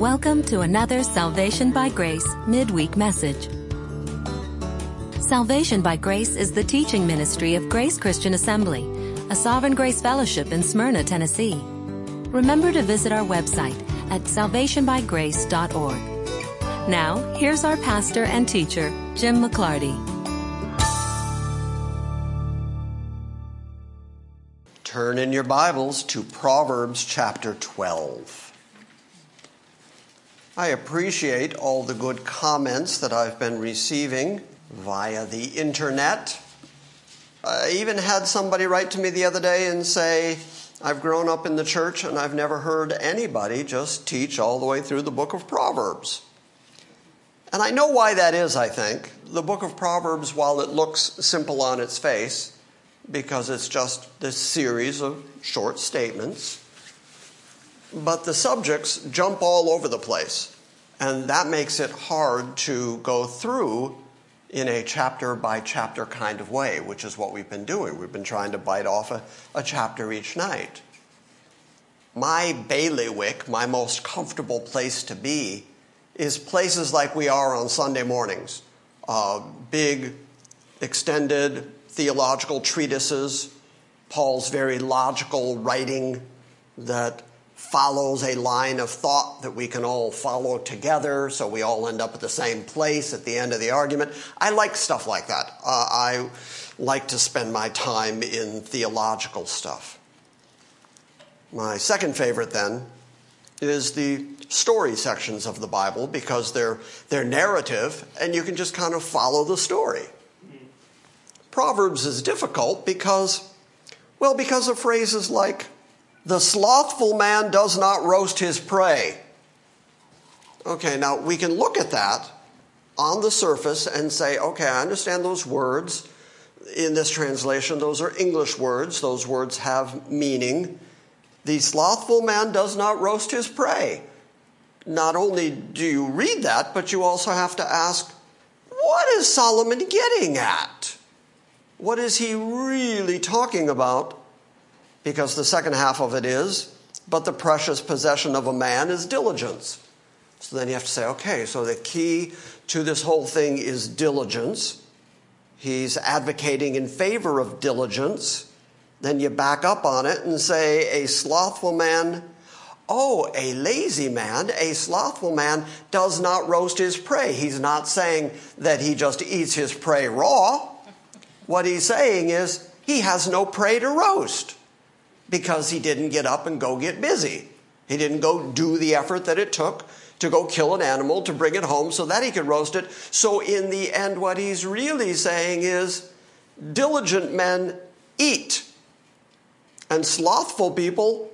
Welcome to another Salvation by Grace midweek message. Salvation by Grace is the teaching ministry of Grace Christian Assembly, a Sovereign Grace Fellowship in Smyrna, Tennessee. Remember to visit our website at salvationbygrace.org. Now, here's our pastor and teacher, Jim McClarty. Turn in your Bibles to Proverbs chapter 12. I appreciate all the good comments that I've been receiving via the internet. I even had somebody write to me the other day and say, I've grown up in the church and I've never heard anybody just teach all the way through the book of Proverbs. And I know why that is, I think. The book of Proverbs, while it looks simple on its face, because it's just this series of short statements, but the subjects jump all over the place. And that makes it hard to go through in a chapter by chapter kind of way, which is what we've been doing. We've been trying to bite off a, a chapter each night. My bailiwick, my most comfortable place to be, is places like we are on Sunday mornings. Uh, big, extended theological treatises, Paul's very logical writing that follows a line of thought that we can all follow together, so we all end up at the same place at the end of the argument. I like stuff like that. Uh, I like to spend my time in theological stuff. My second favorite, then, is the story sections of the Bible because they're, they're narrative and you can just kind of follow the story. Proverbs is difficult because, well, because of phrases like, the slothful man does not roast his prey. Okay, now we can look at that on the surface and say, okay, I understand those words. In this translation, those are English words. Those words have meaning. The slothful man does not roast his prey. Not only do you read that, but you also have to ask, what is Solomon getting at? What is he really talking about? Because the second half of it is, but the precious possession of a man is diligence. So then you have to say, okay, so the key to this whole thing is diligence. He's advocating in favor of diligence. Then you back up on it and say, a slothful man, oh, a lazy man, a slothful man does not roast his prey. He's not saying that he just eats his prey raw. What he's saying is, he has no prey to roast because he didn't get up and go get busy. He didn't go do the effort that it took to go kill an animal to bring it home so that he could roast it. So, in the end, what he's really saying is diligent men eat, and slothful people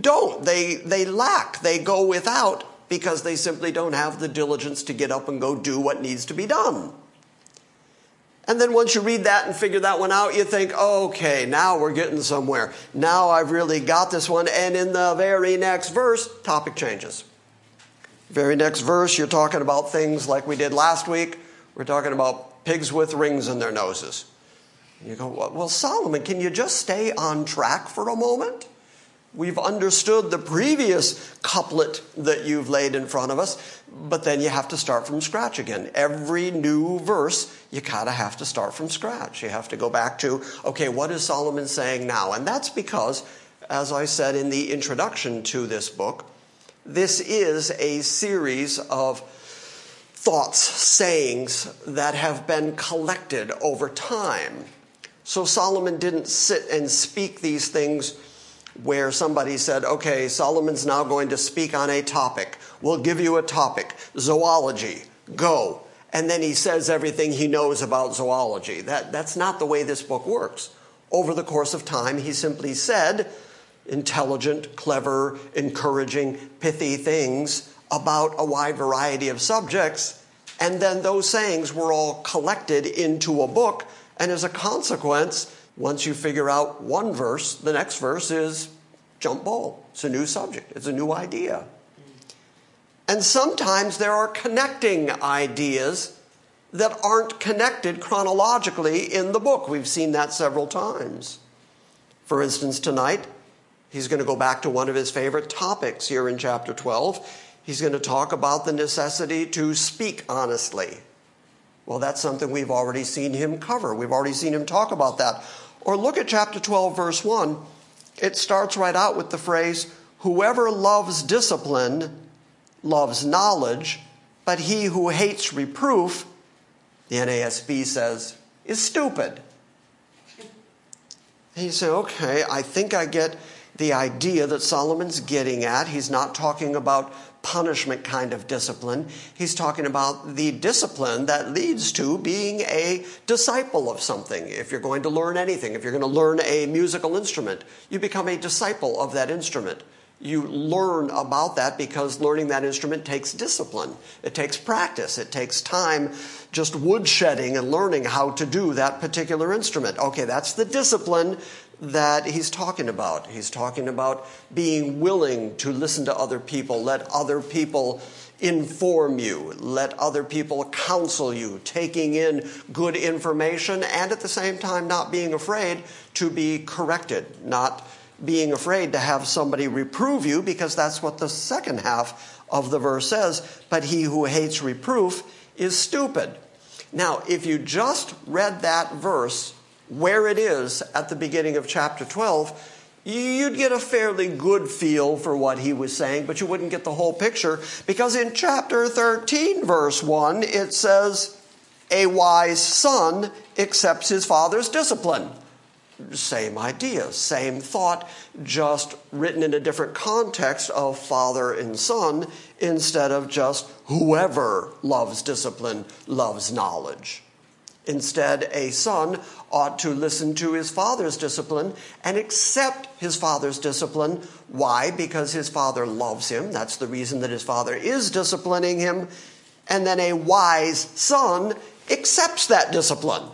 don't. They, they lack, they go without because they simply don't have the diligence to get up and go do what needs to be done. And then once you read that and figure that one out, you think, okay, now we're getting somewhere. Now I've really got this one. And in the very next verse, topic changes. Very next verse, you're talking about things like we did last week. We're talking about pigs with rings in their noses. You go, well, Solomon, can you just stay on track for a moment? We've understood the previous couplet that you've laid in front of us, but then you have to start from scratch again. Every new verse, you kind of have to start from scratch. You have to go back to, okay, what is Solomon saying now? And that's because, as I said in the introduction to this book, this is a series of thoughts, sayings that have been collected over time. So Solomon didn't sit and speak these things where somebody said, okay, Solomon's now going to speak on a topic. We'll give you a topic zoology, go. And then he says everything he knows about zoology. That, that's not the way this book works. Over the course of time, he simply said intelligent, clever, encouraging, pithy things about a wide variety of subjects. And then those sayings were all collected into a book. And as a consequence, once you figure out one verse, the next verse is jump ball. It's a new subject, it's a new idea. And sometimes there are connecting ideas that aren't connected chronologically in the book. We've seen that several times. For instance, tonight, he's going to go back to one of his favorite topics here in chapter 12. He's going to talk about the necessity to speak honestly. Well, that's something we've already seen him cover. We've already seen him talk about that. Or look at chapter 12, verse 1. It starts right out with the phrase, Whoever loves discipline loves knowledge, but he who hates reproof, the NASB says, is stupid. And you say, okay, I think I get the idea that Solomon's getting at. He's not talking about punishment kind of discipline. He's talking about the discipline that leads to being a disciple of something. If you're going to learn anything, if you're going to learn a musical instrument, you become a disciple of that instrument. You learn about that because learning that instrument takes discipline. It takes practice. It takes time just woodshedding and learning how to do that particular instrument. Okay, that's the discipline that he's talking about. He's talking about being willing to listen to other people, let other people inform you, let other people counsel you, taking in good information, and at the same time not being afraid to be corrected, not being afraid to have somebody reprove you, because that's what the second half of the verse says. But he who hates reproof is stupid. Now, if you just read that verse where it is at the beginning of chapter 12, you'd get a fairly good feel for what he was saying, but you wouldn't get the whole picture because in chapter 13, verse 1, it says, A wise son accepts his father's discipline. Same idea, same thought, just written in a different context of father and son instead of just whoever loves discipline loves knowledge. Instead, a son ought to listen to his father's discipline and accept his father's discipline. Why? Because his father loves him. That's the reason that his father is disciplining him. And then a wise son accepts that discipline.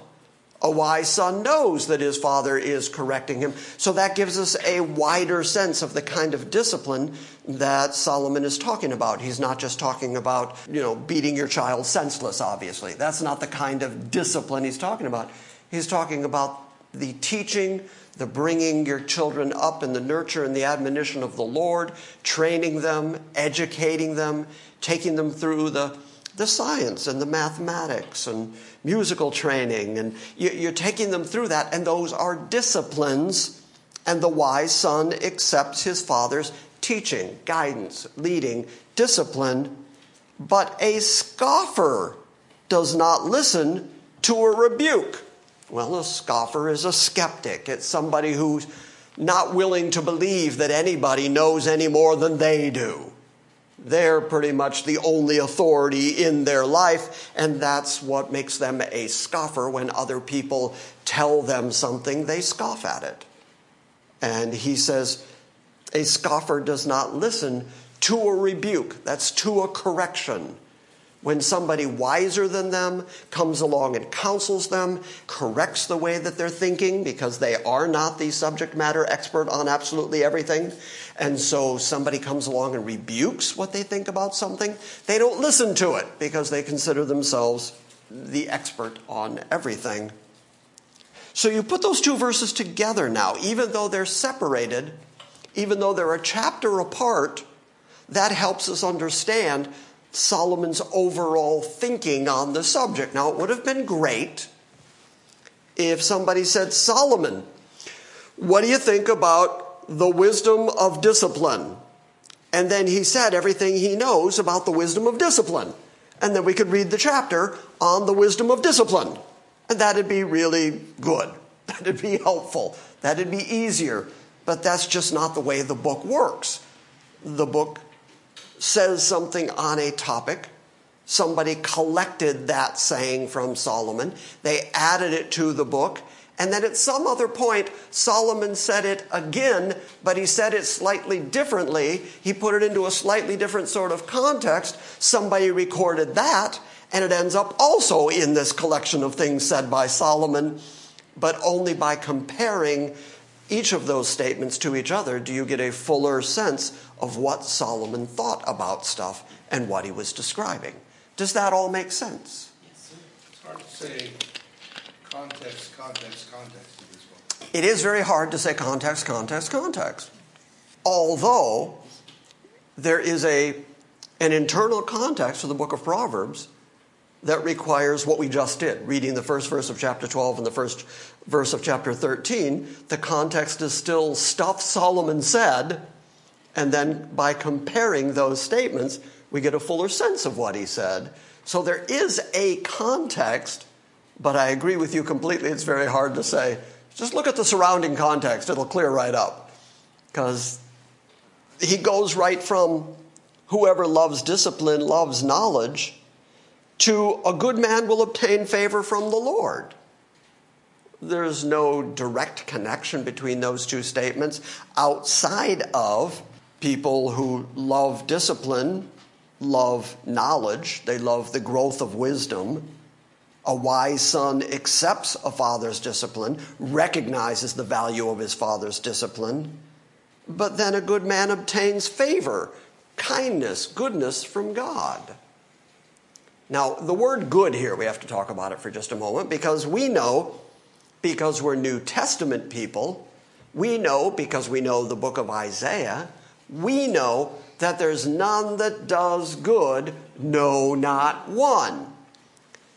A wise son knows that his father is correcting him. So that gives us a wider sense of the kind of discipline that Solomon is talking about. He's not just talking about, you know, beating your child senseless, obviously. That's not the kind of discipline he's talking about. He's talking about the teaching, the bringing your children up in the nurture and the admonition of the Lord, training them, educating them, taking them through the the science and the mathematics and musical training, and you're taking them through that, and those are disciplines. And the wise son accepts his father's teaching, guidance, leading, discipline, but a scoffer does not listen to a rebuke. Well, a scoffer is a skeptic. It's somebody who's not willing to believe that anybody knows any more than they do. They're pretty much the only authority in their life, and that's what makes them a scoffer. When other people tell them something, they scoff at it. And he says, a scoffer does not listen to a rebuke, that's to a correction when somebody wiser than them comes along and counsels them, corrects the way that they're thinking because they are not the subject matter expert on absolutely everything. And so somebody comes along and rebukes what they think about something, they don't listen to it because they consider themselves the expert on everything. So you put those two verses together now, even though they're separated, even though they're a chapter apart, that helps us understand Solomon's overall thinking on the subject. Now, it would have been great if somebody said, Solomon, what do you think about the wisdom of discipline? And then he said everything he knows about the wisdom of discipline. And then we could read the chapter on the wisdom of discipline. And that'd be really good. That'd be helpful. That'd be easier. But that's just not the way the book works. The book says something on a topic. Somebody collected that saying from Solomon. They added it to the book. And then at some other point, Solomon said it again, but he said it slightly differently. He put it into a slightly different sort of context. Somebody recorded that, and it ends up also in this collection of things said by Solomon, but only by comparing each of those statements to each other do you get a fuller sense of what Solomon thought about stuff and what he was describing. Does that all make sense? Yes, it's hard to say context, context, context in this book. It is very hard to say context, context, context. Although there is a an internal context for the book of Proverbs that requires what we just did, reading the first verse of chapter 12 and the first verse of chapter 13. The context is still stuff Solomon said, and then by comparing those statements, we get a fuller sense of what he said. So there is a context, but I agree with you completely. It's very hard to say. Just look at the surrounding context, it'll clear right up. Because he goes right from whoever loves discipline loves knowledge to a good man will obtain favor from the Lord. There's no direct connection between those two statements outside of people who love discipline, love knowledge, they love the growth of wisdom. A wise son accepts a father's discipline, recognizes the value of his father's discipline, but then a good man obtains favor, kindness, goodness from God. Now, the word good here, we have to talk about it for just a moment because we know, because we're New Testament people, we know because we know the book of Isaiah, we know that there's none that does good, no, not one.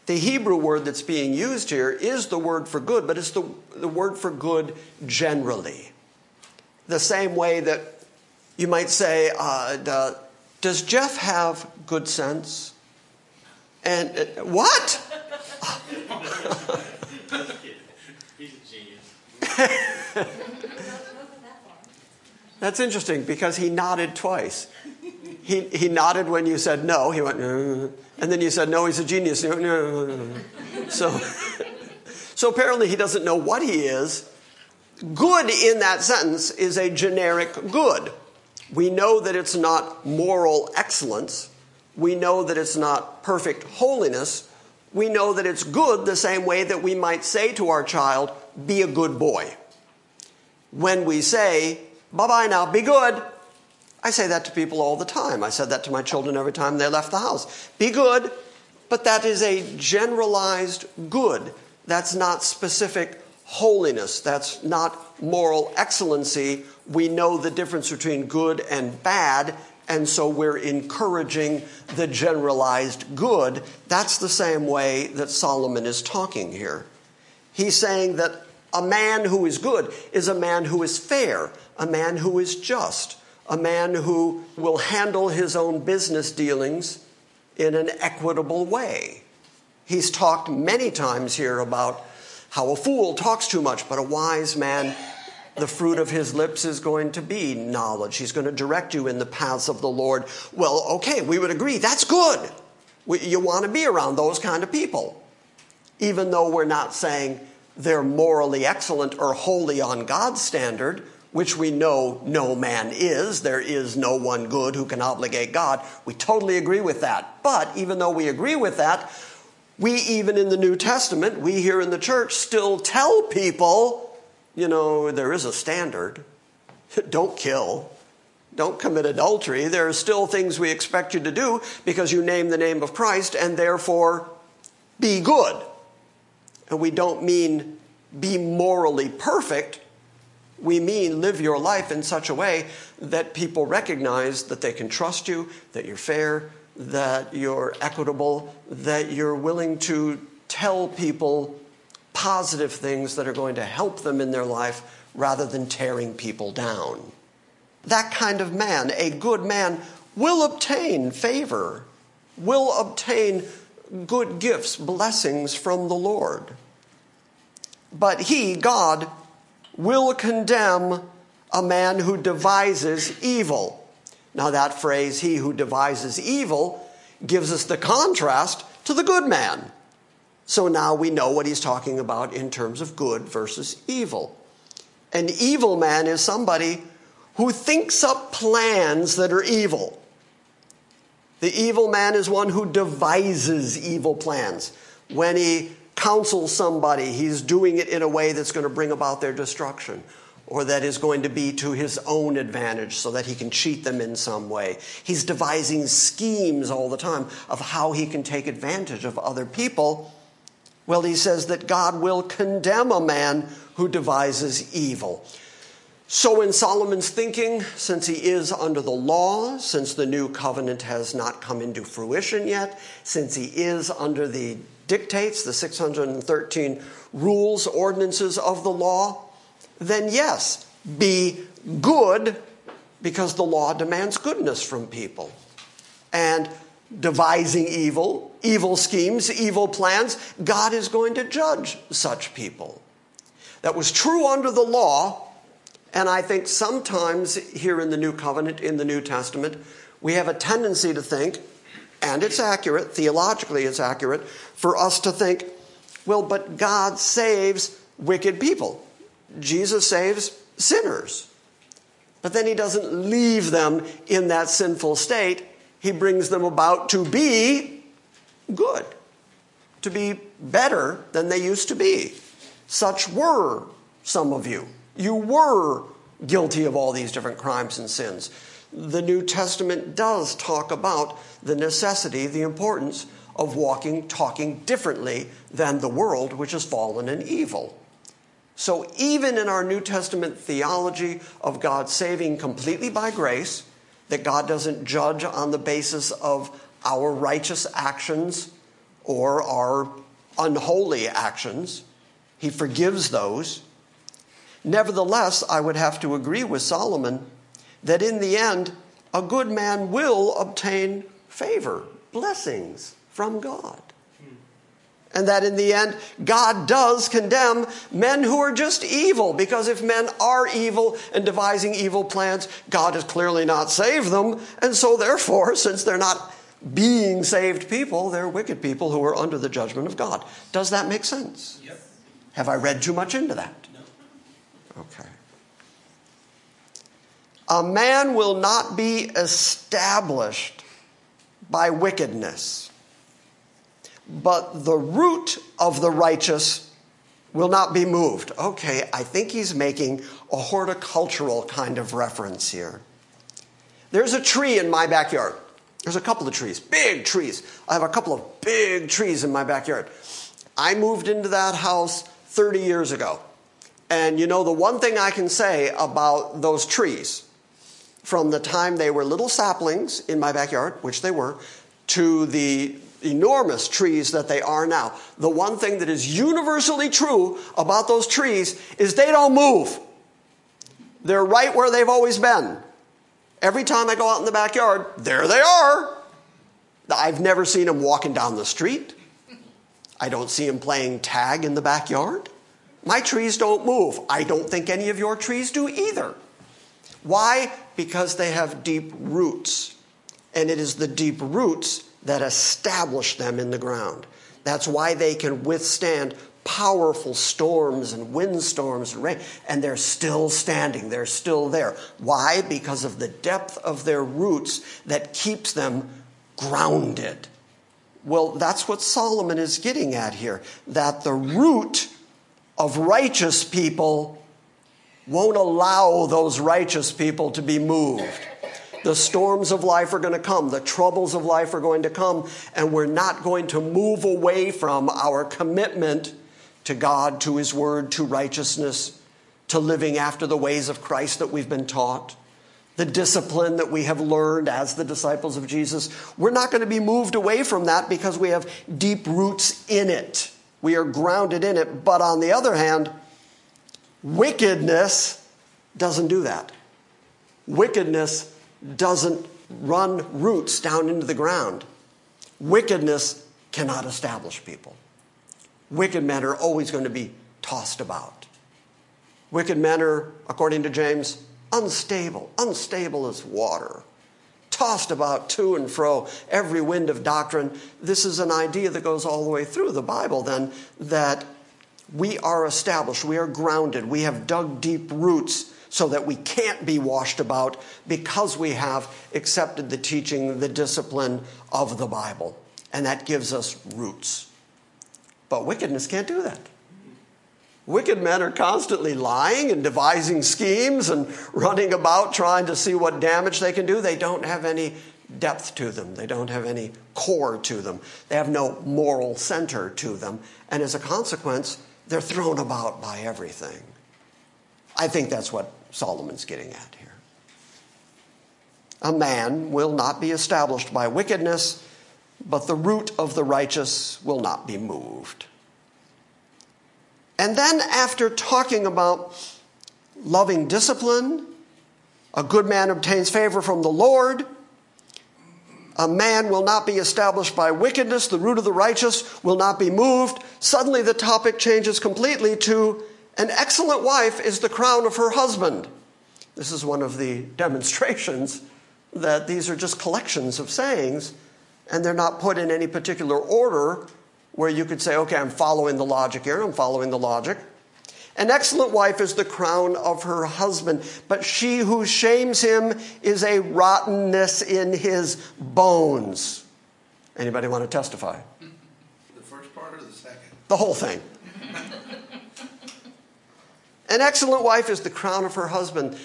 The Hebrew word that's being used here is the word for good, but it's the, the word for good generally. The same way that you might say, uh, Does Jeff have good sense? And uh, what? He's a genius. That's interesting because he nodded twice. He, he nodded when you said no. He went, uh, and then you said no, he's a genius. So, so apparently he doesn't know what he is. Good in that sentence is a generic good. We know that it's not moral excellence we know that it's not perfect holiness. We know that it's good the same way that we might say to our child, be a good boy. When we say, bye bye now, be good, I say that to people all the time. I said that to my children every time they left the house. Be good, but that is a generalized good. That's not specific holiness. That's not moral excellency. We know the difference between good and bad, and so we're encouraging the generalized good. That's the same way that Solomon is talking here. He's saying that a man who is good is a man who is fair, a man who is just, a man who will handle his own business dealings in an equitable way. He's talked many times here about how a fool talks too much, but a wise man the fruit of his lips is going to be knowledge. He's going to direct you in the paths of the Lord. Well, okay, we would agree. That's good. We, you want to be around those kind of people. Even though we're not saying they're morally excellent or holy on God's standard, which we know no man is. There is no one good who can obligate God. We totally agree with that. But even though we agree with that, we even in the New Testament, we here in the church still tell people you know, there is a standard. Don't kill. Don't commit adultery. There are still things we expect you to do because you name the name of Christ and therefore be good. And we don't mean be morally perfect. We mean live your life in such a way that people recognize that they can trust you, that you're fair, that you're equitable, that you're willing to tell people positive things that are going to help them in their life rather than tearing people down. That kind of man, a good man, will obtain favor, will obtain good gifts, blessings from the Lord. But he, God, will condemn a man who devises evil. Now, that phrase, he who devises evil, gives us the contrast to the good man. So now we know what he's talking about in terms of good versus evil. An evil man is somebody who thinks up plans that are evil. The evil man is one who devises evil plans. When he counsels somebody, he's doing it in a way that's going to bring about their destruction or that is going to be to his own advantage so that he can cheat them in some way. He's devising schemes all the time of how he can take advantage of other people well, he says that God will condemn a man who devises evil. So, in Solomon's thinking, since he is under the law, since the new covenant has not come into fruition yet, since he is under the dictates, the 613 rules, ordinances of the law, then yes, be good because the law demands goodness from people. And devising evil, evil schemes, evil plans, God is going to judge such people. That was true under the law, and I think sometimes here in the New Covenant, in the New Testament, we have a tendency to think, and it's accurate, theologically it's accurate, for us to think, well, but God saves wicked people. Jesus saves sinners. But then he doesn't leave them in that sinful state. He brings them about to be good, to be better than they used to be. Such were some of you. You were guilty of all these different crimes and sins. The New Testament does talk about the necessity, the importance of walking, talking differently than the world, which is fallen and evil. So, even in our New Testament theology of God saving completely by grace, that God doesn't judge on the basis of our righteous actions or our unholy actions, He forgives those. Nevertheless, I would have to agree with Solomon that in the end, a good man will obtain favor, blessings from God. And that in the end, God does condemn men who are just evil, because if men are evil and devising evil plans, God has clearly not saved them. And so, therefore, since they're not being saved people, they're wicked people who are under the judgment of God. Does that make sense? Yep. Have I read too much into that? No. Okay. A man will not be established by wickedness, but the root of the righteous will not be moved. Okay, I think he's making a horticultural kind of reference here. There's a tree in my backyard. There's a couple of trees, big trees. I have a couple of big trees in my backyard. I moved into that house 30 years ago. And you know, the one thing I can say about those trees, from the time they were little saplings in my backyard, which they were, to the enormous trees that they are now, the one thing that is universally true about those trees is they don't move. They're right where they've always been. Every time I go out in the backyard, there they are. I've never seen them walking down the street. I don't see them playing tag in the backyard. My trees don't move. I don't think any of your trees do either. Why? Because they have deep roots. And it is the deep roots that establish them in the ground. That's why they can withstand powerful storms and windstorms and rain, and they're still standing, they're still there. Why? Because of the depth of their roots that keeps them grounded. Well, that's what Solomon is getting at here that the root of righteous people won't allow those righteous people to be moved. The storms of life are going to come, the troubles of life are going to come, and we're not going to move away from our commitment to God, to His Word, to righteousness, to living after the ways of Christ that we've been taught, the discipline that we have learned as the disciples of Jesus. We're not going to be moved away from that because we have deep roots in it. We are grounded in it. But on the other hand, wickedness doesn't do that. Wickedness doesn't run roots down into the ground. Wickedness cannot establish people. Wicked men are always going to be tossed about. Wicked men are, according to James, unstable, unstable as water, tossed about to and fro, every wind of doctrine. This is an idea that goes all the way through the Bible, then, that we are established, we are grounded, we have dug deep roots so that we can't be washed about because we have accepted the teaching, the discipline of the Bible. And that gives us roots. But wickedness can't do that. Wicked men are constantly lying and devising schemes and running about trying to see what damage they can do. They don't have any depth to them, they don't have any core to them, they have no moral center to them. And as a consequence, they're thrown about by everything. I think that's what Solomon's getting at here. A man will not be established by wickedness, but the root of the righteous will not be moved. And then, after talking about loving discipline, a good man obtains favor from the Lord. A man will not be established by wickedness. The root of the righteous will not be moved. Suddenly, the topic changes completely to an excellent wife is the crown of her husband. This is one of the demonstrations that these are just collections of sayings and they're not put in any particular order where you could say, okay, I'm following the logic here, I'm following the logic. An excellent wife is the crown of her husband, but she who shames him is a rottenness in his bones. Anybody want to testify? The first part or the second? The whole thing. An excellent wife is the crown of her husband.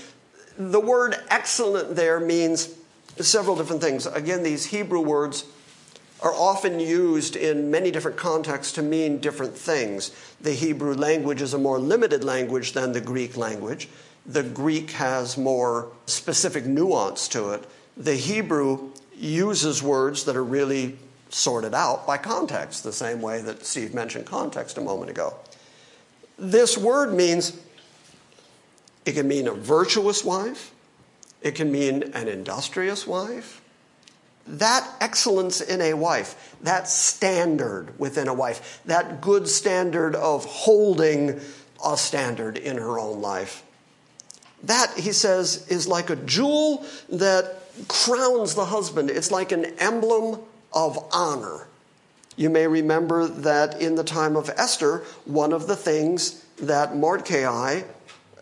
The word excellent there means several different things. Again, these Hebrew words are often used in many different contexts to mean different things. The Hebrew language is a more limited language than the Greek language. The Greek has more specific nuance to it. The Hebrew uses words that are really sorted out by context, the same way that Steve mentioned context a moment ago. This word means it can mean a virtuous wife, it can mean an industrious wife, that excellence in a wife, that standard within a wife, that good standard of holding a standard in her own life, that, he says, is like a jewel that crowns the husband. It's like an emblem of honor. You may remember that in the time of Esther, one of the things that Mordecai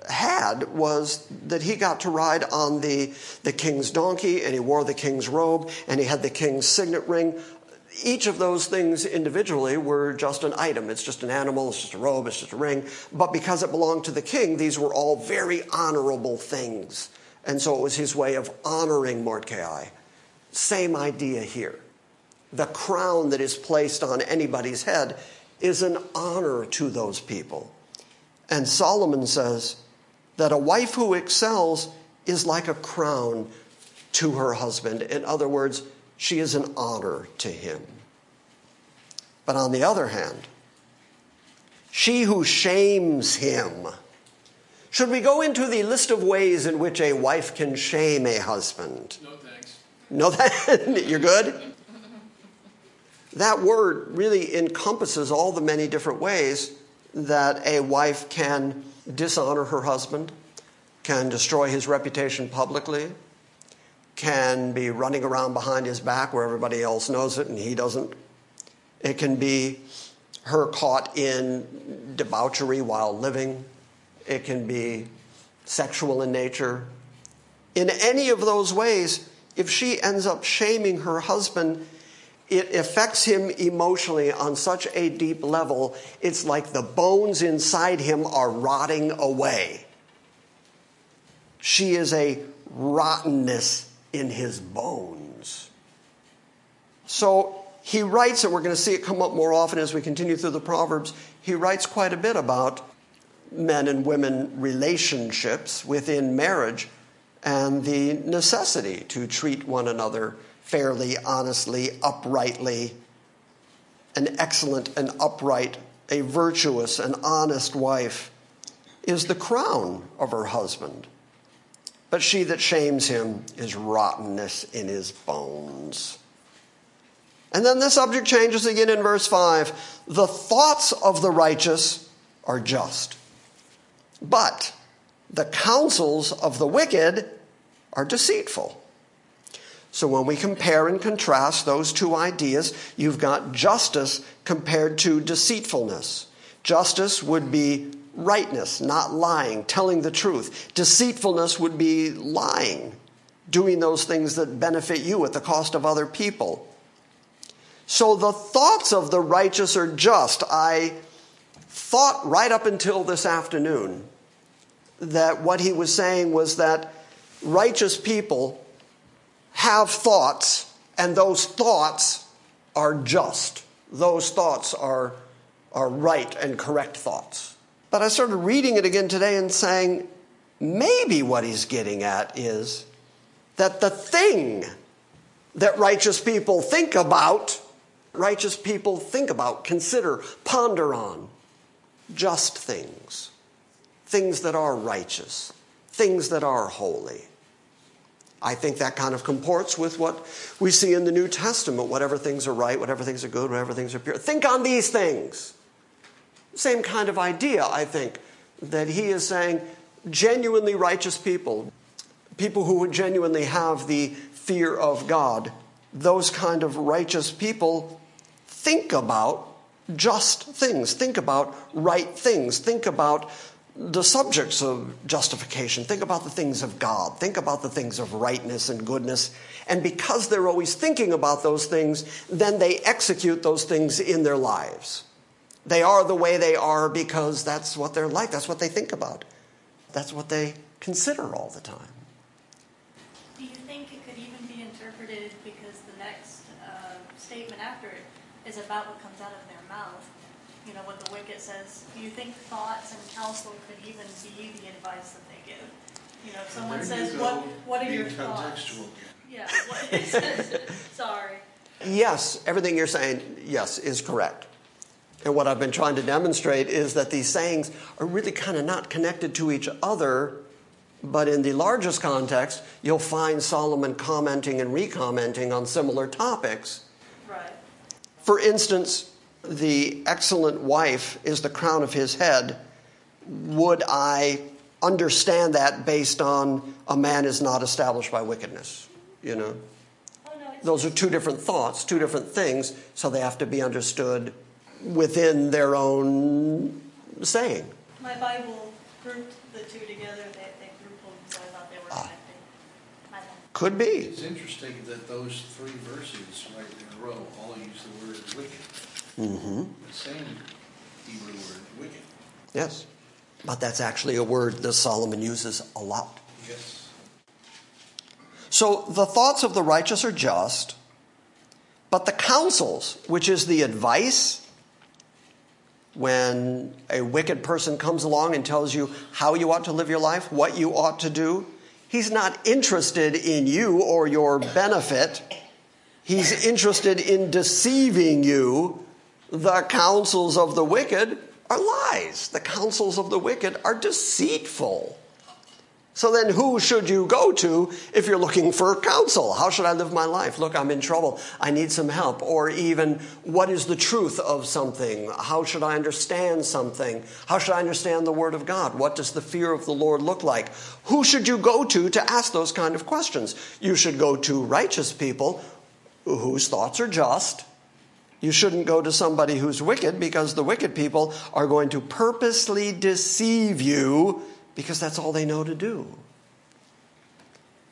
had was that he got to ride on the, the king's donkey and he wore the king's robe and he had the king's signet ring. Each of those things individually were just an item. It's just an animal, it's just a robe, it's just a ring. But because it belonged to the king, these were all very honorable things. And so it was his way of honoring Mordecai. Same idea here. The crown that is placed on anybody's head is an honor to those people. And Solomon says, that a wife who excels is like a crown to her husband. In other words, she is an honor to him. But on the other hand, she who shames him. Should we go into the list of ways in which a wife can shame a husband? No thanks. No, that you're good. That word really encompasses all the many different ways that a wife can dishonor her husband, can destroy his reputation publicly, can be running around behind his back where everybody else knows it and he doesn't. It can be her caught in debauchery while living. It can be sexual in nature. In any of those ways, if she ends up shaming her husband, it affects him emotionally on such a deep level, it's like the bones inside him are rotting away. She is a rottenness in his bones. So he writes, and we're going to see it come up more often as we continue through the Proverbs, he writes quite a bit about men and women relationships within marriage and the necessity to treat one another fairly, honestly, uprightly, an excellent and upright, a virtuous and honest wife is the crown of her husband. But she that shames him is rottenness in his bones. And then the subject changes again in verse 5. The thoughts of the righteous are just, but the counsels of the wicked are deceitful. So when we compare and contrast those two ideas, you've got justice compared to deceitfulness. Justice would be rightness, not lying, telling the truth. Deceitfulness would be lying, doing those things that benefit you at the cost of other people. So the thoughts of the righteous are just. I thought right up until this afternoon that what he was saying was that righteous people have thoughts, and those thoughts are just. Those thoughts are, are right and correct thoughts. But I started reading it again today and saying, maybe what he's getting at is that the thing that righteous people think about, righteous people think about, consider, ponder on, just things, things that are righteous, things that are holy. I think that kind of comports with what we see in the New Testament whatever things are right, whatever things are good, whatever things are pure. Think on these things. Same kind of idea, I think, that he is saying genuinely righteous people, people who genuinely have the fear of God, those kind of righteous people think about just things, think about right things, think about the subjects of justification. Think about the things of God. Think about the things of rightness and goodness. And because they're always thinking about those things, then they execute those things in their lives. They are the way they are because that's what they're like. That's what they think about. That's what they consider all the time. Do you think it could even be interpreted because the next uh, statement after it is about what comes out of their mouth? You know, what the wicked says. Do you think thoughts and counsel could even be the advice that they give? You know, if someone says, "What what are your thoughts?" again. Yeah. What, sorry. Yes, everything you're saying, yes, is correct. And what I've been trying to demonstrate is that these sayings are really kind of not connected to each other, but in the largest context, you'll find Solomon commenting and recommenting on similar topics. Right. For instance, the excellent wife is the crown of his head. Would I understand that based on a man is not established by wickedness? You know? Oh no. Those are two different thoughts, two different things, so they have to be understood within their own saying. My Bible grouped the two together. They, they grouped them, so I thought they were Ah. connected. Could be. It's interesting that those three verses right in a row all use the word wicked. Hmm The same Hebrew word, wicked. Yes. But that's actually a word that Solomon uses a lot. Yes. So the thoughts of the righteous are just, but the counsels, which is the advice, when a wicked person comes along and tells you how you ought to live your life, what you ought to do, he's not interested in you or your benefit. He's interested in deceiving you. The counsels of the wicked are lies. The counsels of the wicked are deceitful. So then, who should you go to if you're looking for counsel? How should I live my life? Look, I'm in trouble. I need some help. Or even, what is the truth of something? How should I understand something? How should I understand the Word of God? What does the fear of the Lord look like? Who should you go to to ask those kind of questions? You should go to righteous people whose thoughts are just. You shouldn't go to somebody who's wicked because the wicked people are going to purposely deceive you because that's all they know to do.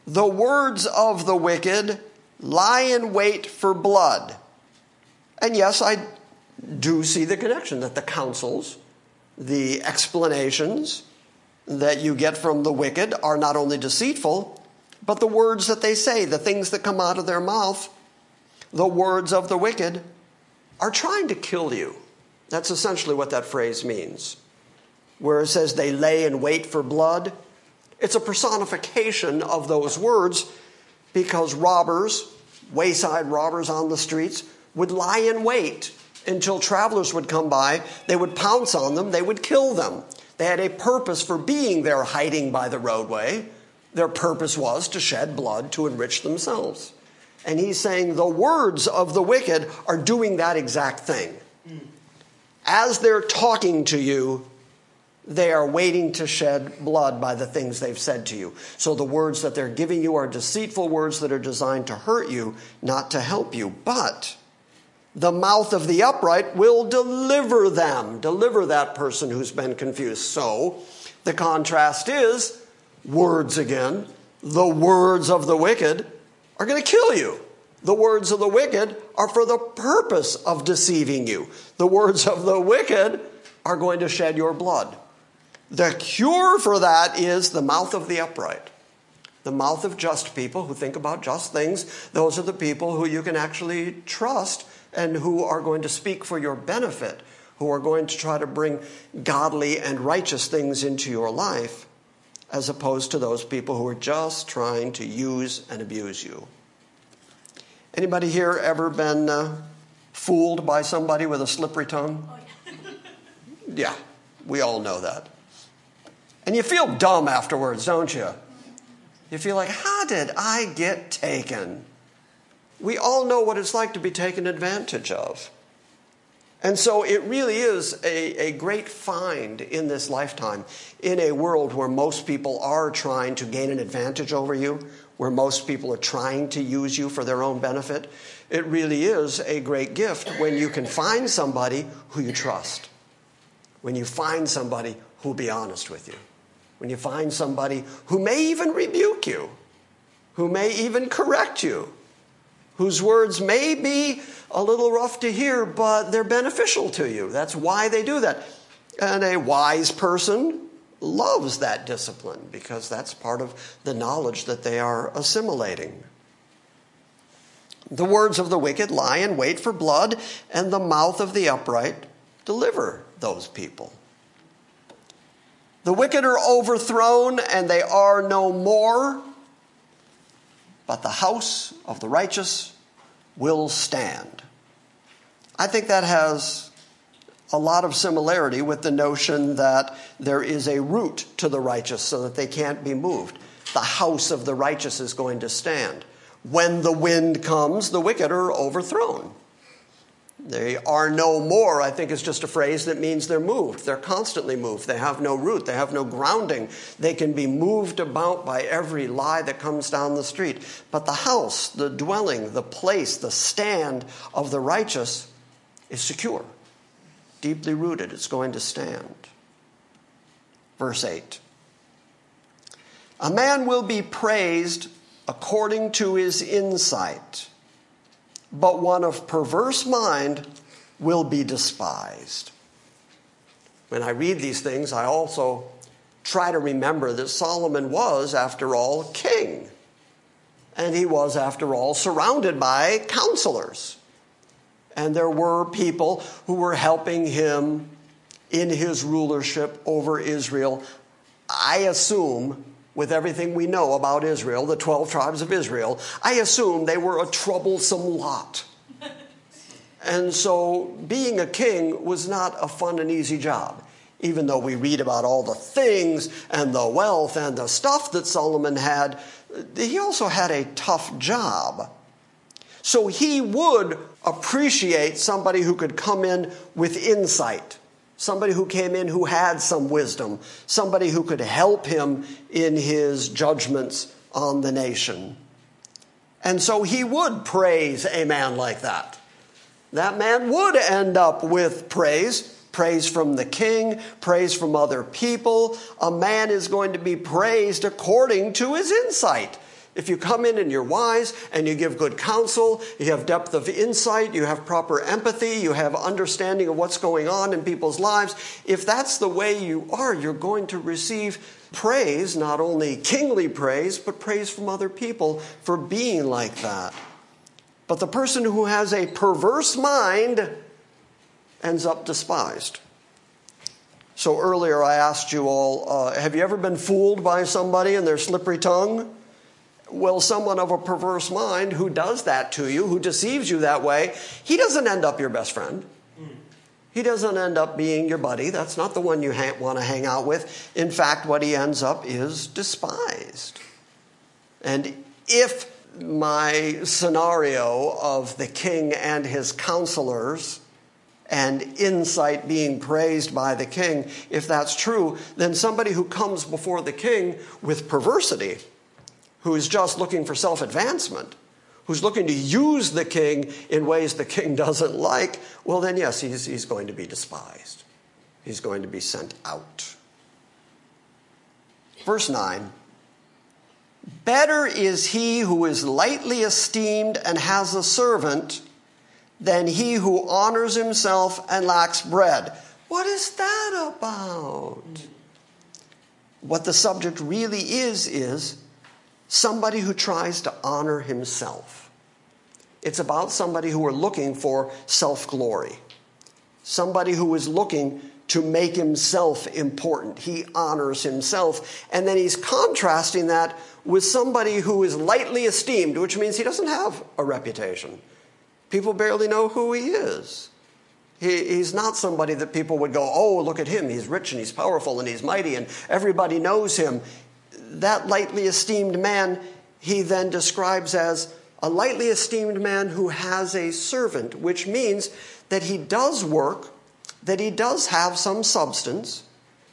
The words of the wicked lie in wait for blood. And yes, I do see the connection that the counsels, the explanations that you get from the wicked are not only deceitful, but the words that they say, the things that come out of their mouth, the words of the wicked are trying to kill you. That's essentially what that phrase means where it says they lay in wait for blood. It's a personification of those words because robbers, wayside robbers on the streets, would lie in wait until travelers would come by. They would pounce on them, they would kill them. They had a purpose for being there hiding by the roadway. Their purpose was to shed blood to enrich themselves. And he's saying the words of the wicked are doing that exact thing. As they're talking to you, they are waiting to shed blood by the things they've said to you. So the words that they're giving you are deceitful words that are designed to hurt you, not to help you. But the mouth of the upright will deliver them, deliver that person who's been confused. So the contrast is words again. The words of the wicked are going to kill you. The words of the wicked are for the purpose of deceiving you. The words of the wicked are going to shed your blood. The cure for that is the mouth of the upright. The mouth of just people who think about just things. Those are the people who you can actually trust and who are going to speak for your benefit, who are going to try to bring godly and righteous things into your life. As opposed to those people who are just trying to use and abuse you. Anybody here ever been uh, fooled by somebody with a slippery tongue? Oh, yeah. Yeah, we all know that. And you feel dumb afterwards, don't you? You feel like, how did I get taken? We all know what it's like to be taken advantage of. And so it really is a, a great find in this lifetime in a world where most people are trying to gain an advantage over you, where most people are trying to use you for their own benefit. It really is a great gift when you can find somebody who you trust, when you find somebody who'll be honest with you, when you find somebody who may even rebuke you, who may even correct you whose words may be a little rough to hear, but they're beneficial to you. That's why they do that. And a wise person loves that discipline because that's part of the knowledge that they are assimilating. The words of the wicked lie in wait for blood, and the mouth of the upright deliver those people. The wicked are overthrown, and they are no more but the house of the righteous will stand. I think that has a lot of similarity with the notion that there is a root to the righteous so that they can't be moved. The house of the righteous is going to stand. When the wind comes, the wicked are overthrown. They are no more, I think, is just a phrase that means they're moved. They're constantly moved. They have no root. They have no grounding. They can be moved about by every lie that comes down the street. But the house, the dwelling, the place, the stand of the righteous is secure, deeply rooted. It's going to stand. Verse 8 A man will be praised according to his insight but one of perverse mind will be despised. When I read these things, I also try to remember that Solomon was, after all, king. And he was, after all, surrounded by counselors. And there were people who were helping him in his rulership over Israel. I assume with everything we know about Israel, the 12 tribes of Israel, I assume they were a troublesome lot. and so being a king was not a fun and easy job. Even though we read about all the things and the wealth and the stuff that Solomon had, he also had a tough job. So he would appreciate somebody who could come in with insight somebody who came in who had some wisdom, somebody who could help him in his judgments on the nation. And so he would praise a man like that. That man would end up with praise, praise from the king, praise from other people. A man is going to be praised according to his insight. If you come in and you're wise and you give good counsel, you have depth of insight, you have proper empathy, you have understanding of what's going on in people's lives, if that's the way you are, you're going to receive praise, not only kingly praise, but praise from other people for being like that. But the person who has a perverse mind ends up despised. So earlier I asked you all uh, have you ever been fooled by somebody and their slippery tongue? Well, someone of a perverse mind who does that to you, who deceives you that way, he doesn't end up your best friend. He doesn't end up being your buddy. That's not the one you ha- want to hang out with. In fact, what he ends up is despised. And if my scenario of the king and his counselors and insight being praised by the king, if that's true, then somebody who comes before the king with perversity who's just looking for self advancement, who's looking to use the king in ways the king doesn't like, well, then, yes, he's, he's going to be despised. He's going to be sent out. Verse 9 Better is he who is lightly esteemed and has a servant than he who honors himself and lacks bread. What is that about? What the subject really is, is somebody who tries to honor himself. It's about somebody who are looking for self glory, somebody who is looking to make himself important. He honors himself. And then he's contrasting that with somebody who is lightly esteemed, which means he doesn't have a reputation. People barely know who he is. He, he's not somebody that people would go, oh, look at him. He's rich and he's powerful and he's mighty and everybody knows him. That lightly esteemed man, he then describes as a lightly esteemed man who has a servant, which means that he does work, that he does have some substance,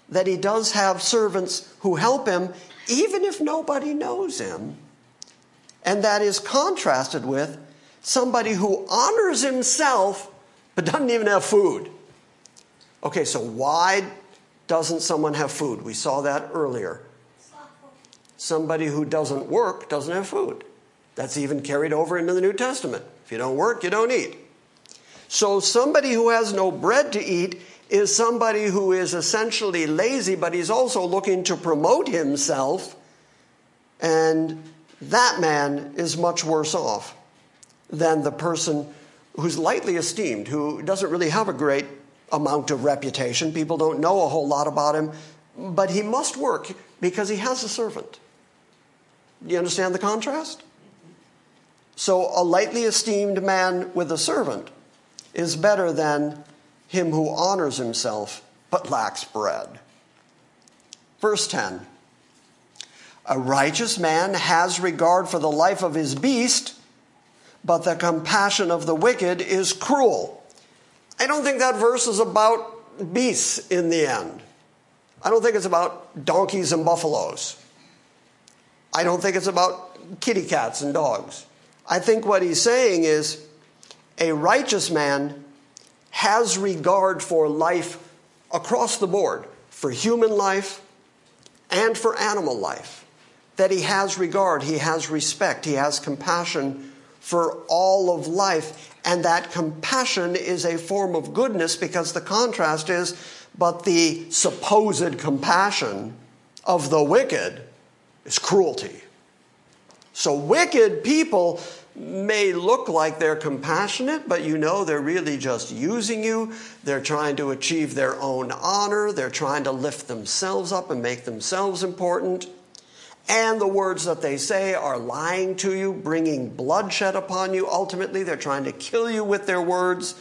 that he does have servants who help him, even if nobody knows him. And that is contrasted with somebody who honors himself but doesn't even have food. Okay, so why doesn't someone have food? We saw that earlier. Somebody who doesn't work doesn't have food. That's even carried over into the New Testament. If you don't work, you don't eat. So, somebody who has no bread to eat is somebody who is essentially lazy, but he's also looking to promote himself. And that man is much worse off than the person who's lightly esteemed, who doesn't really have a great amount of reputation. People don't know a whole lot about him, but he must work because he has a servant. You understand the contrast? So, a lightly esteemed man with a servant is better than him who honors himself but lacks bread. Verse 10 A righteous man has regard for the life of his beast, but the compassion of the wicked is cruel. I don't think that verse is about beasts in the end. I don't think it's about donkeys and buffaloes. I don't think it's about kitty cats and dogs. I think what he's saying is a righteous man has regard for life across the board, for human life and for animal life. That he has regard, he has respect, he has compassion for all of life. And that compassion is a form of goodness because the contrast is, but the supposed compassion of the wicked is cruelty. So, wicked people may look like they're compassionate, but you know they're really just using you. They're trying to achieve their own honor. They're trying to lift themselves up and make themselves important. And the words that they say are lying to you, bringing bloodshed upon you. Ultimately, they're trying to kill you with their words.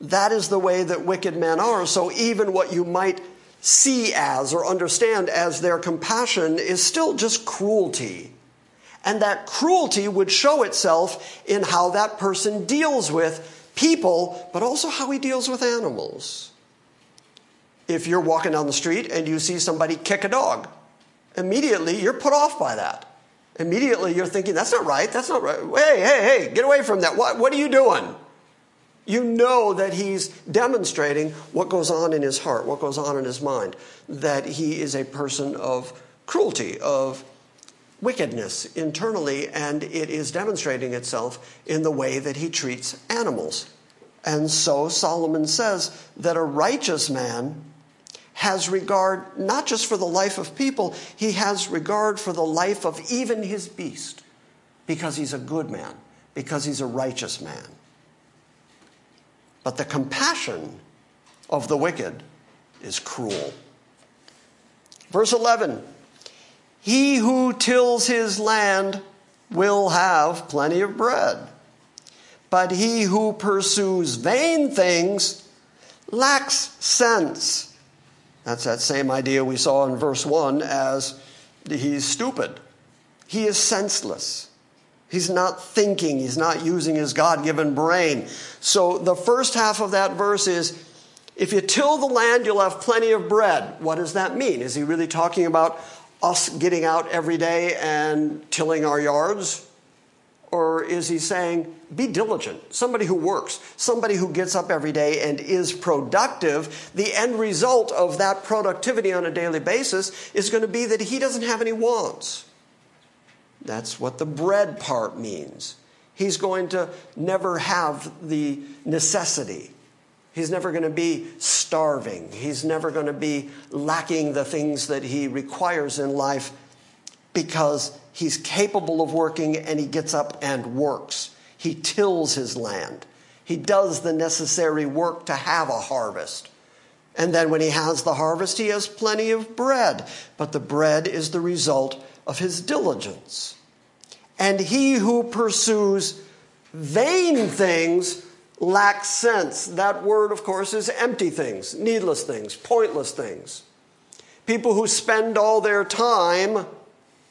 That is the way that wicked men are. So, even what you might see as or understand as their compassion is still just cruelty and that cruelty would show itself in how that person deals with people, but also how he deals with animals. If you're walking down the street and you see somebody kick a dog, immediately you're put off by that. Immediately you're thinking, that's not right, that's not right. Hey, hey, hey, get away from that. What, what are you doing? You know that he's demonstrating what goes on in his heart, what goes on in his mind, that he is a person of cruelty, of wickedness internally, and it is demonstrating itself in the way that he treats animals. And so Solomon says that a righteous man has regard not just for the life of people, he has regard for the life of even his beast because he's a good man, because he's a righteous man. But the compassion of the wicked is cruel. Verse 11 he who tills his land will have plenty of bread. But he who pursues vain things lacks sense. That's that same idea we saw in verse 1 as he's stupid. He is senseless. He's not thinking, he's not using his God given brain. So the first half of that verse is if you till the land, you'll have plenty of bread. What does that mean? Is he really talking about us getting out every day and tilling our yards? Or is he saying, be diligent, somebody who works, somebody who gets up every day and is productive? The end result of that productivity on a daily basis is going to be that he doesn't have any wants. That's what the bread part means. He's going to never have the necessity He's never going to be starving. He's never going to be lacking the things that he requires in life because he's capable of working and he gets up and works. He tills his land. He does the necessary work to have a harvest. And then when he has the harvest, he has plenty of bread. But the bread is the result of his diligence. And he who pursues vain things lacks sense. That word, of course, is empty things, needless things, pointless things. People who spend all their time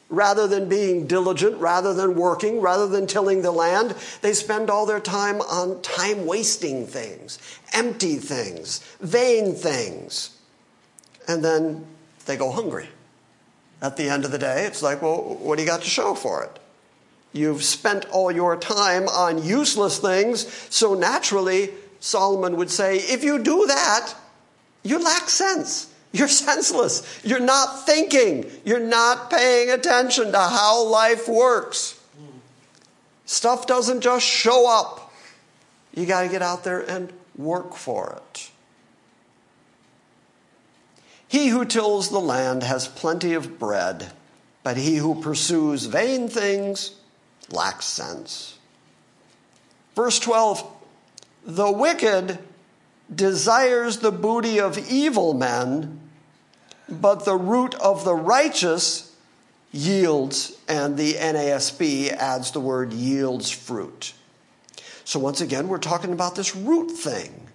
rather than being diligent, rather than working, rather than tilling the land, they spend all their time on time wasting things, empty things, vain things. And then they go hungry. At the end of the day, it's like, well, what do you got to show for it? You've spent all your time on useless things, so naturally, Solomon would say, if you do that, you lack sense. You're senseless. You're not thinking. You're not paying attention to how life works. Stuff doesn't just show up. You got to get out there and work for it. He who tills the land has plenty of bread, but he who pursues vain things lacks sense. Verse 12 The wicked desires the booty of evil men, but the root of the righteous yields, and the NASB adds the word yields fruit. So, once again, we're talking about this root thing.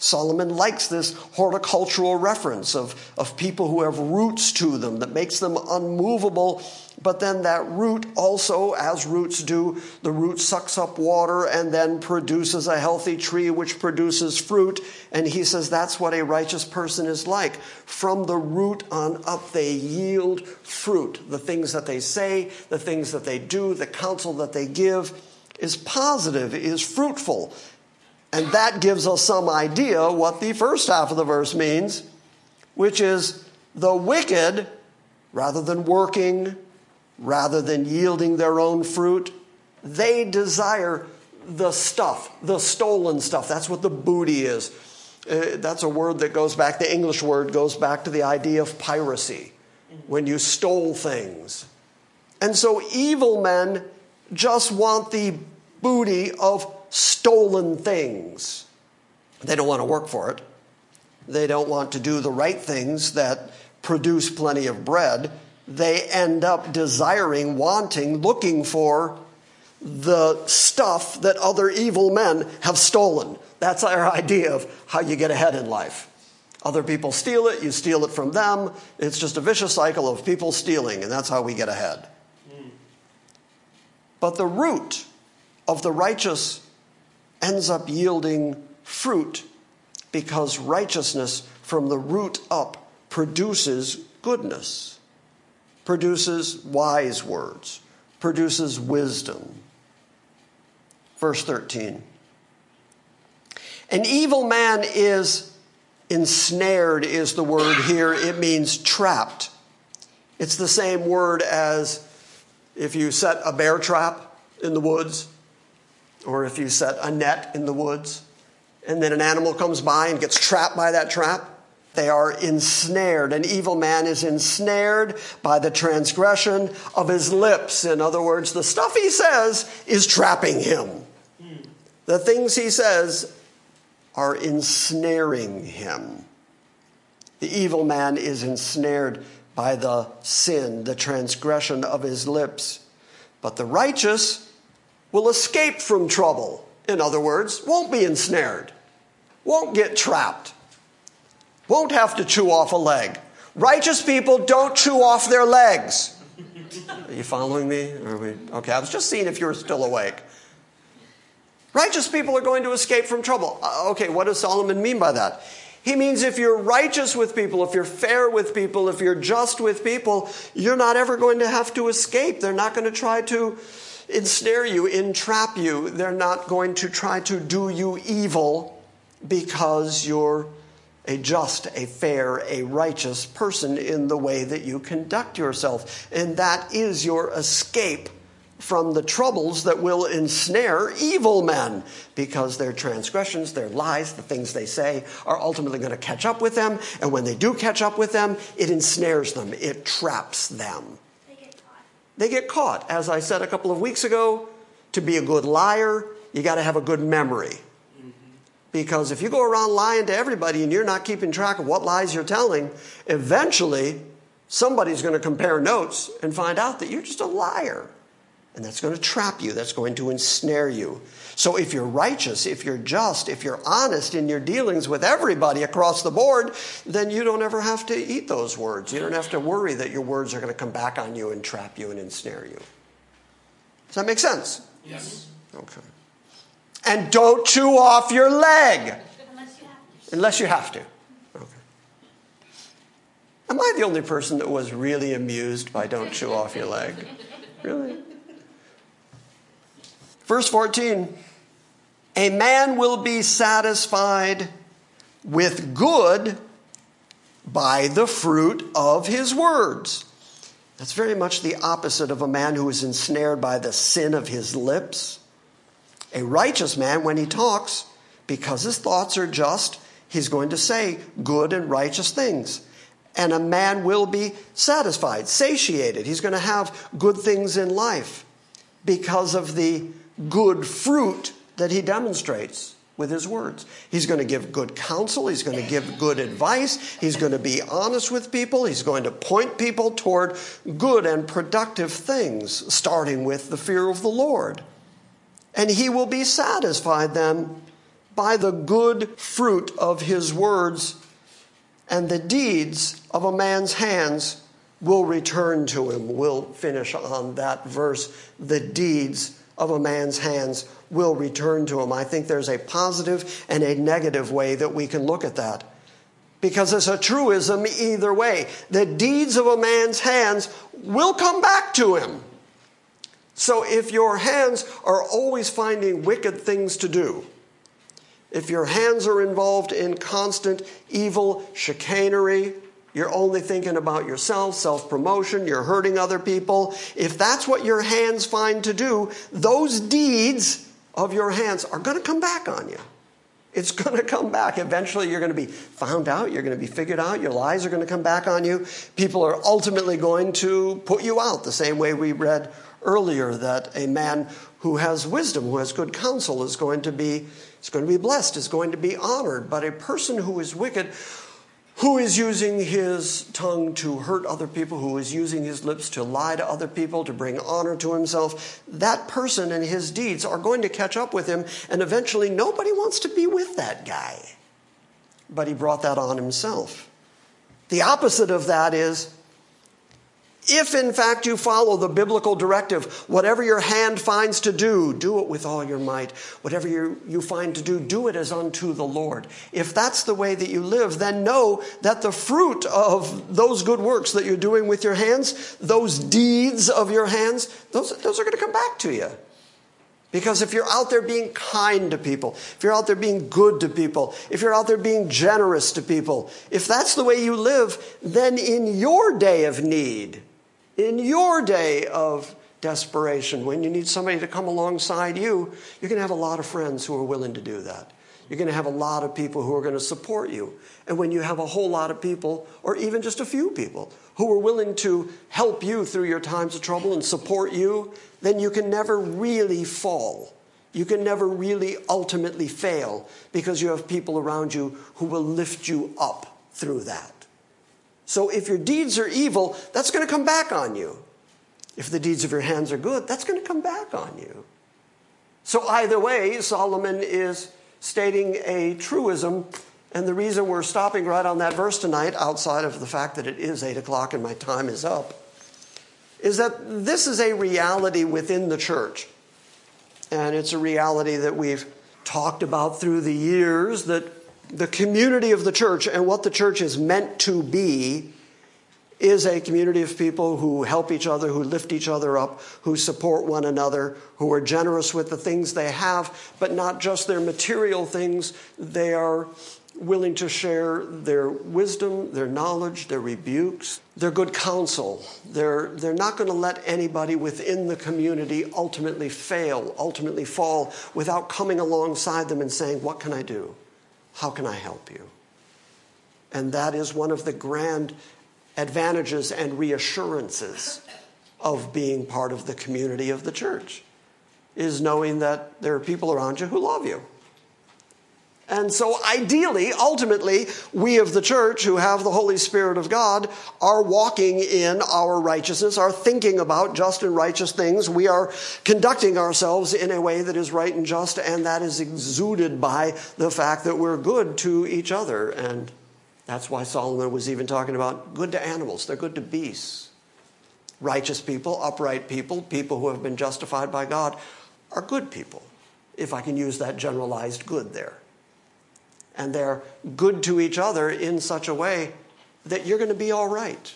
Solomon likes this horticultural reference of, of people who have roots to them that makes them unmovable. But then that root also, as roots do, the root sucks up water and then produces a healthy tree which produces fruit. And he says that's what a righteous person is like. From the root on up, they yield fruit. The things that they say, the things that they do, the counsel that they give is positive, is fruitful. And that gives us some idea what the first half of the verse means, which is the wicked, rather than working, rather than yielding their own fruit, they desire the stuff, the stolen stuff. That's what the booty is. Uh, that's a word that goes back, the English word goes back to the idea of piracy, when you stole things. And so evil men just want the booty of stolen things. They don't want to work for it. They don't want to do the right things that produce plenty of bread. They end up desiring, wanting, looking for the stuff that other evil men have stolen. That's our idea of how you get ahead in life. Other people steal it, you steal it from them. It's just a vicious cycle of people stealing, and that's how we get ahead. Mm. But the root of the righteous ends up yielding fruit because righteousness from the root up produces goodness, produces wise words, produces wisdom. Verse 13 An evil man is ensnared, is the word here. It means trapped. It's the same word as if you set a bear trap in the woods or if you set a net in the woods and then an animal comes by and gets trapped by that trap, they are ensnared. An evil man is ensnared by the transgression of his lips. In other words, the stuff he says is trapping him. The things he says are ensnaring him. The evil man is ensnared by the sin, the transgression of his lips. But the righteous will escape from trouble. In other words, won't be ensnared, won't get trapped, won't have to chew off a leg. Righteous people don't chew off their legs. Are you following me? We, okay, I was just seeing if you were still awake. Righteous people are going to escape from trouble. Uh, okay, what does Solomon mean by that? He means if you're righteous with people, if you're fair with people, if you're just with people, you're not ever going to have to escape. They're not going to try to ensnare you, entrap you. They're not going to try to do you evil because you're a just, a fair, a righteous person in the way that you conduct yourself. And that is your escape from the troubles that will ensnare evil men because their transgressions, their lies, the things they say are ultimately going to catch up with them. And when they do catch up with them, it ensnares them, it traps them. They get caught. As I said a couple of weeks ago, to be a good liar, you got to have a good memory. Mm-hmm. Because if you go around lying to everybody and you're not keeping track of what lies you're telling, eventually somebody's going to compare notes and find out that you're just a liar. And that's going to trap you, that's going to ensnare you. So if you're righteous, if you're just, if you're honest in your dealings with everybody across the board, then you don't ever have to eat those words. You don't have to worry that your words are going to come back on you and trap you and ensnare you. Does that make sense? Yes. Okay. And don't chew off your leg Unless you have to. unless you have to. Okay. Am I the only person that was really amused by don't chew off your leg? Really? Verse 14 A man will be satisfied with good by the fruit of his words. That's very much the opposite of a man who is ensnared by the sin of his lips. A righteous man, when he talks, because his thoughts are just, he's going to say good and righteous things. And a man will be satisfied, satiated. He's going to have good things in life because of the good fruit that he demonstrates with his words. He's going to give good counsel. He's going to give good advice. He's going to be honest with people. He's going to point people toward good and productive things, starting with the fear of the Lord. And he will be satisfied then by the good fruit of his words, and the deeds of a man's hands will return to him. We'll finish on that verse. The deeds of a man's hands will return to him. I think there's a positive and a negative way that we can look at that. Because it's a truism either way. The deeds of a man's hands will come back to him. So if your hands are always finding wicked things to do, if your hands are involved in constant evil chicanery, you're only thinking about yourself, self promotion, you're hurting other people. If that's what your hands find to do, those deeds of your hands are going to come back on you. It's going to come back. Eventually, you're going to be found out. You're going to be figured out. Your lies are going to come back on you. People are ultimately going to put you out, the same way we read earlier that a man who has wisdom, who has good counsel, is going to be, is going to be blessed, is going to be honored. But a person who is wicked, who is using his tongue to hurt other people, who is using his lips to lie to other people, to bring honor to himself, that person and his deeds are going to catch up with him, and eventually nobody wants to be with that guy. But he brought that on himself. The opposite of that is if in fact you follow the biblical directive, whatever your hand finds to do, do it with all your might. Whatever you, you find to do, do it as unto the Lord. If that's the way that you live, then know that the fruit of those good works that you're doing with your hands, those deeds of your hands, those, those are going to come back to you. Because if you're out there being kind to people, if you're out there being good to people, if you're out there being generous to people, if that's the way you live, then in your day of need, in your day of desperation, when you need somebody to come alongside you, you're going to have a lot of friends who are willing to do that. You're going to have a lot of people who are going to support you. And when you have a whole lot of people, or even just a few people, who are willing to help you through your times of trouble and support you, then you can never really fall. You can never really ultimately fail because you have people around you who will lift you up through that. So if your deeds are evil, that's going to come back on you. If the deeds of your hands are good, that's going to come back on you. So either way, Solomon is stating a truism. And the reason we're stopping right on that verse tonight, outside of the fact that it is 8 o'clock and my time is up, is that this is a reality within the church. And it's a reality that we've talked about through the years that the community of the church and what the church is meant to be is a community of people who help each other, who lift each other up, who support one another, who are generous with the things they have, but not just their material things. They are willing to share their wisdom, their knowledge, their rebukes, their good counsel. They're, they're not going to let anybody within the community ultimately fail, ultimately fall, without coming alongside them and saying, What can I do? How can I help you? And that is one of the grand advantages and reassurances of being part of the community of the church is knowing that there are people around you who love you And so, ideally, ultimately, we of the church who have the Holy Spirit of God are walking in our righteousness, are thinking about just and righteous things. We are conducting ourselves in a way that is right and just, and that is exuded by the fact that we're good to each other. And that's why Solomon was even talking about good to animals, they're good to beasts. Righteous people, upright people, people who have been justified by God, are good people, if I can use that generalized good there and they're good to each other in such a way that you're going to be all right.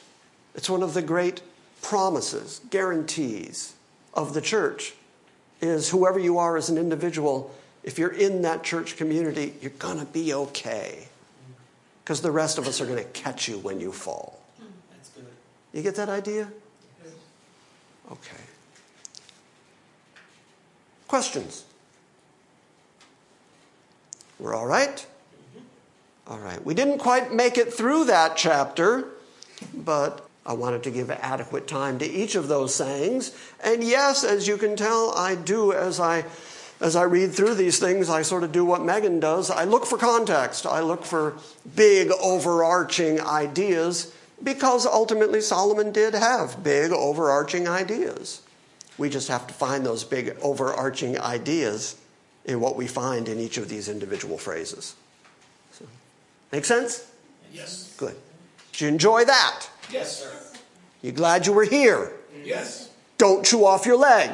It's one of the great promises, guarantees of the church is whoever you are as an individual, if you're in that church community, you're going to be okay. Because the rest of us are going to catch you when you fall. That's good. You get that idea? Okay. Questions? We're all right? All right. We didn't quite make it through that chapter, but I wanted to give adequate time to each of those sayings. And yes, as you can tell, I do as I as I read through these things, I sort of do what Megan does. I look for context. I look for big overarching ideas because ultimately Solomon did have big overarching ideas. We just have to find those big overarching ideas in what we find in each of these individual phrases. So, make sense? Yes. Good. Did you enjoy that? Yes, sir. You glad you were here? Yes. Don't chew off your leg.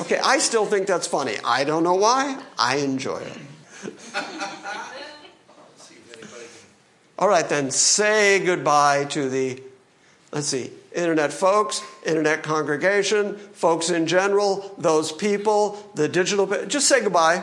Okay, I still think that's funny. I don't know why. I enjoy it. See if anybody can. All right, then, say goodbye to the, let's see, internet folks, internet congregation, folks in general, those people, the digital. Just say goodbye.